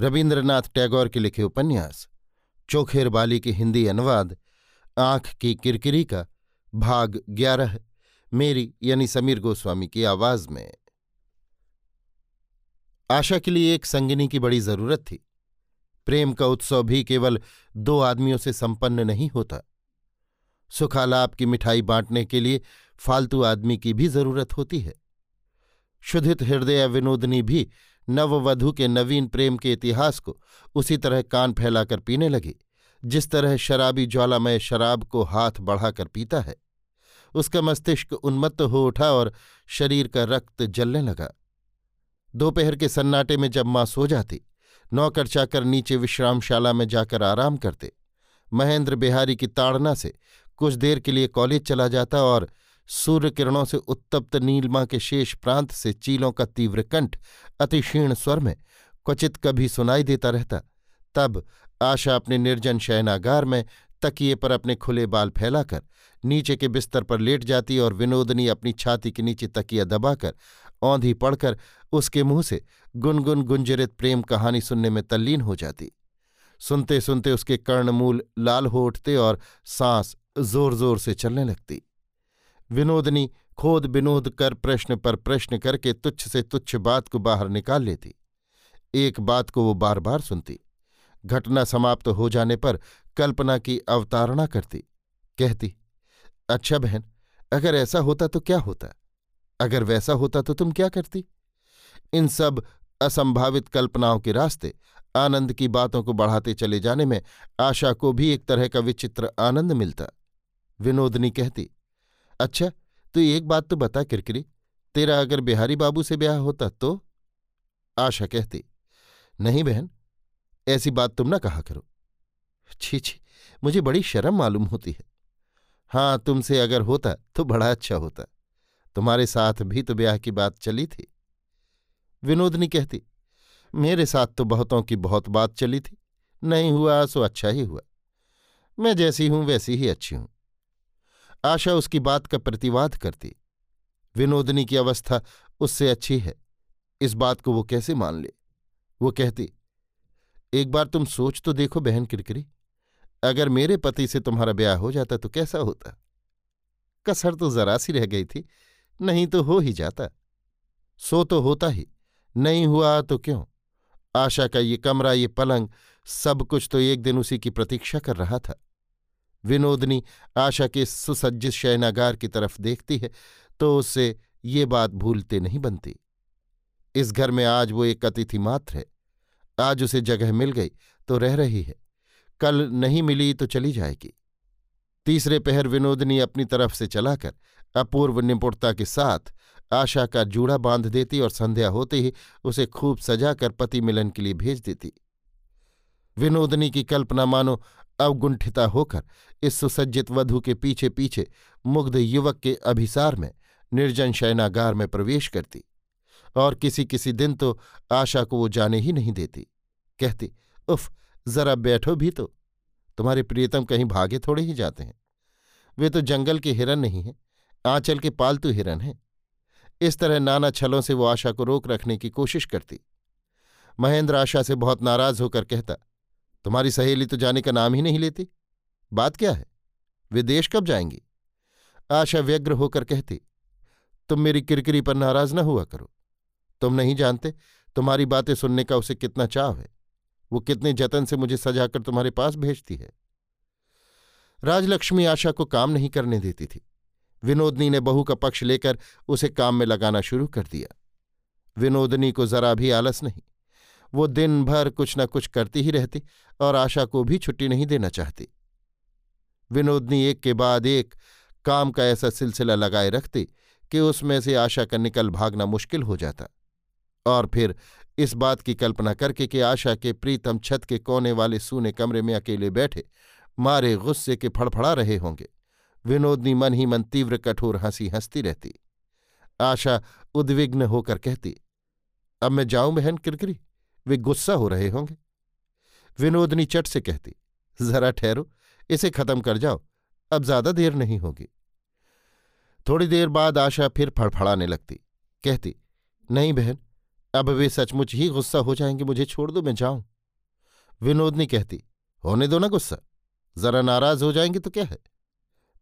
रविन्द्रनाथ टैगोर के लिखे उपन्यास, चोखेर बाली के हिंदी अनुवाद, आँख की किरकिरी का भाग ग्यारह, मेरी यानी समीर गोस्वामी की आवाज़ में। आशा के लिए एक संगिनी की बड़ी ज़रूरत थी। प्रेम का उत्सव भी केवल दो आदमियों से संपन्न नहीं होता। सुखालाप की मिठाई बांटने के लिए फालतू आदमी की भी ज़रूरत होती है। शुद्धित हृदय विनोदनी भी नववधु के नवीन प्रेम के इतिहास को उसी तरह कान फैलाकर पीने लगी, जिस तरह शराबी ज्वालामय शराब को हाथ बढ़ाकर पीता है। उसका मस्तिष्क उन्मत्त हो उठा और शरीर का रक्त जलने लगा। दोपहर के सन्नाटे में जब माँ सो जाती, नौकर चाकर नीचे विश्रामशाला में जाकर आराम करते। महेंद्र बिहारी की ताड़ना से कुछ देर के लिए कॉलेज चला जाता और सूर्य किरणों से उत्तप्त नीलमा के शेष प्रांत से चीलों का तीव्र कंठ अति क्षीण स्वर में क्वचित कभी सुनाई देता रहता। तब आशा अपने निर्जन शयनागार में तकिए पर अपने खुले बाल फैलाकर, नीचे के बिस्तर पर लेट जाती और विनोदनी अपनी छाती के नीचे तकिया दबाकर, औंधी पड़कर उसके मुँह से गुनगुन गुंजरित प्रेम कहानी सुनने में तल्लीन हो जाती। सुनते सुनते उसके कर्णमूल लाल हो उठते और सांस ज़ोर ज़ोर से चलने लगती। विनोदनी खोद विनोद कर प्रश्न पर प्रश्न करके तुच्छ से तुच्छ बात को बाहर निकाल लेती। एक बात को वो बार बार सुनती। घटना समाप्त हो जाने पर कल्पना की अवतारणा करती। कहती अच्छा बहन, अगर ऐसा होता तो क्या होता? अगर वैसा होता तो तुम क्या करती? इन सब असंभावित कल्पनाओं के रास्ते आनंद की बातों को बढ़ाते चले जाने में आशा को भी एक तरह का विचित्र आनंद मिलता। विनोदनी कहती अच्छा तो एक बात तो बता किरकिरी, तेरा अगर बिहारी बाबू से ब्याह होता तो? आशा कहती, नहीं बहन, ऐसी बात तुम ना कहा करो। छी छी, मुझे बड़ी शर्म मालूम होती है। हाँ तुमसे अगर होता तो बड़ा अच्छा होता। तुम्हारे साथ भी तो ब्याह की बात चली थी। विनोदनी कहती, मेरे साथ तो बहुतों की बहुत बात चली थी। नहीं हुआ, सो अच्छा ही हुआ। मैं जैसी हूँ, वैसी ही अच्छी हूँ। आशा उसकी बात का प्रतिवाद करती। विनोदनी की अवस्था उससे अच्छी है। इस बात को वो कैसे मान ले? वो कहती, एक बार तुम सोच तो देखो बहन किरकिरी। अगर मेरे पति से तुम्हारा ब्याह हो जाता तो कैसा होता? कसर तो जरा सी रह गई थी, नहीं तो हो ही जाता। सो तो होता ही, नहीं हुआ तो क्यों? आशा का ये कमरा, ये पलंग, सब कुछ तो एक दिन उसी की प्रतीक्षा कर रहा था। विनोदनी आशा के सुसज्जित शयनागार की तरफ़ देखती है तो उससे ये बात भूलते नहीं बनती। इस घर में आज वो एक अतिथि मात्र है। आज उसे जगह मिल गई तो रह रही है। कल नहीं मिली तो चली जाएगी। तीसरे पहर विनोदनी अपनी तरफ़ से चलाकर, अपूर्व निपुणता के साथ आशा का जूड़ा बाँध देती और संध्या होते ही उसे खूब सजाकर पति मिलन के लिए भेज देती। विनोदनी की कल्पना मानो अवगुंठिता होकर इस सुसज्जित वधु के पीछे पीछे मुग्ध युवक के अभिसार में निर्जन शयनागार में प्रवेश करती और किसी किसी दिन तो आशा को वो जाने ही नहीं देती। कहती, उफ, जरा बैठो भी तो। तुम्हारे प्रियतम कहीं भागे थोड़े ही जाते हैं। वे तो जंगल के हिरन नहीं हैं, आंचल के पालतू हिरन हैं। इस तरह नाना छलों से वो आशा को रोक रखने की कोशिश करती। महेंद्र आशा से बहुत नाराज़ होकर कहता तुम्हारी सहेली तो जाने का नाम ही नहीं लेती। बात क्या है? वे देश कब जाएँगी? आशा व्यग्र होकर कहती, तुम मेरी किरकिरी पर नाराज़ न हुआ करो। तुम नहीं जानते, तुम्हारी बातें सुनने का उसे कितना चाव है। वो कितने जतन से मुझे सजाकर तुम्हारे पास भेजती है। राजलक्ष्मी आशा को काम नहीं करने देती थी। विनोदनी ने बहू का पक्ष लेकर उसे काम में लगाना शुरू कर दिया। विनोदनी को जरा भी आलस नहीं। वो दिन भर कुछ न कुछ करती ही रहती और आशा को भी छुट्टी नहीं देना चाहती। विनोदनी एक के बाद एक काम का ऐसा सिलसिला लगाए रखती कि उसमें से आशा का निकल भागना मुश्किल हो जाता और फिर इस बात की कल्पना करके कि आशा के प्रीतम छत के कोने वाले सूने कमरे में अकेले बैठे मारे गुस्से के फड़फड़ा रहे होंगे। विनोदनी मन ही मन तीव्र, कठोर हँसी हंसती रहती। आशा उद्विग्न होकर कहती, अब मैं जाऊँ बहन किरकिरी? वे गुस्सा हो रहे होंगे। विनोदनी चट से कहती, जरा ठहरो, इसे खत्म कर जाओ, अब ज़्यादा देर नहीं होगी। थोड़ी देर बाद आशा फिर फड़फड़ाने लगती, कहती, नहीं बहन, अब वे सचमुच ही गुस्सा हो जाएँगे, मुझे छोड़ दो, मैं जाऊँ। विनोदनी कहती, होने दो ना गुस्सा, जरा नाराज़ हो जाएँगे तो क्या है?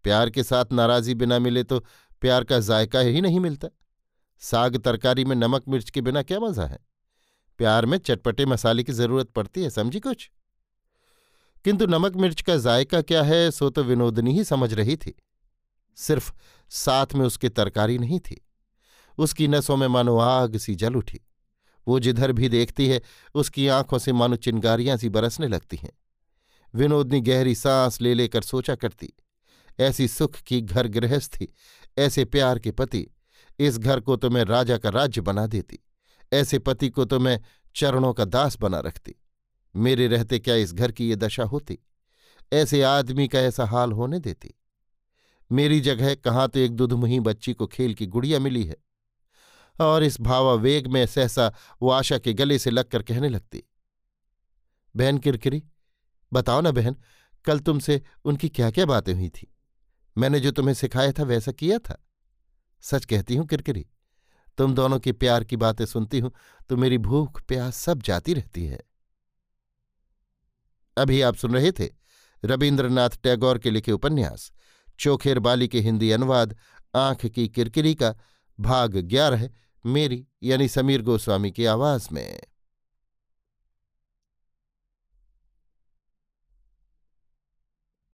प्यार के साथ नाराजी बिना मिले तो प्यार का जायका ही नहीं मिलता। साग तरकारी में नमक मिर्च के बिना क्या मज़ा है? प्यार में चटपटे मसाले की ज़रूरत पड़ती है, समझी कुछ? किंतु नमक मिर्च का जायका क्या है, सो तो विनोदनी ही समझ रही थी। सिर्फ़ साथ में उसकी तरकारी नहीं थी। उसकी नसों में मानो आग सी जल उठी। वो जिधर भी देखती है, उसकी आँखों से मानो चिनगारियाँ सी बरसने लगती हैं। विनोदनी गहरी सांस ले लेकर सोचा करती, ऐसी सुख की घर गृहस्थी ऐसे प्यार के पति, इस घर को तो मैं राजा का राज्य बना देती। ऐसे पति को तो मैं चरणों का दास बना रखती। मेरे रहते क्या इस घर की ये दशा होती? ऐसे आदमी का ऐसा हाल होने देती। मेरी जगह कहाँ तो एक दुधमुही बच्ची को खेल की गुड़िया मिली है। और इस भावावेग में सहसा वो आशा के गले से लगकर कहने लगती। बहन किरकिरी, बताओ ना बहन, कल तुमसे उनकी क्या क्या बातें हुई थी? मैंने जो तुम्हें सिखाया था वैसा किया था। सच कहती हूँ किरकिरी तुम दोनों के प्यार की बातें सुनती हूँ तो मेरी भूख प्यास सब जाती रहती है। अभी आप सुन रहे थे रविन्द्रनाथ टैगोर के लिखे उपन्यास, चोखेर बाली के हिंदी अनुवाद, आँख की किरकिरी का भाग ग्यारह, मेरी यानी समीर गोस्वामी की आवाज़ में।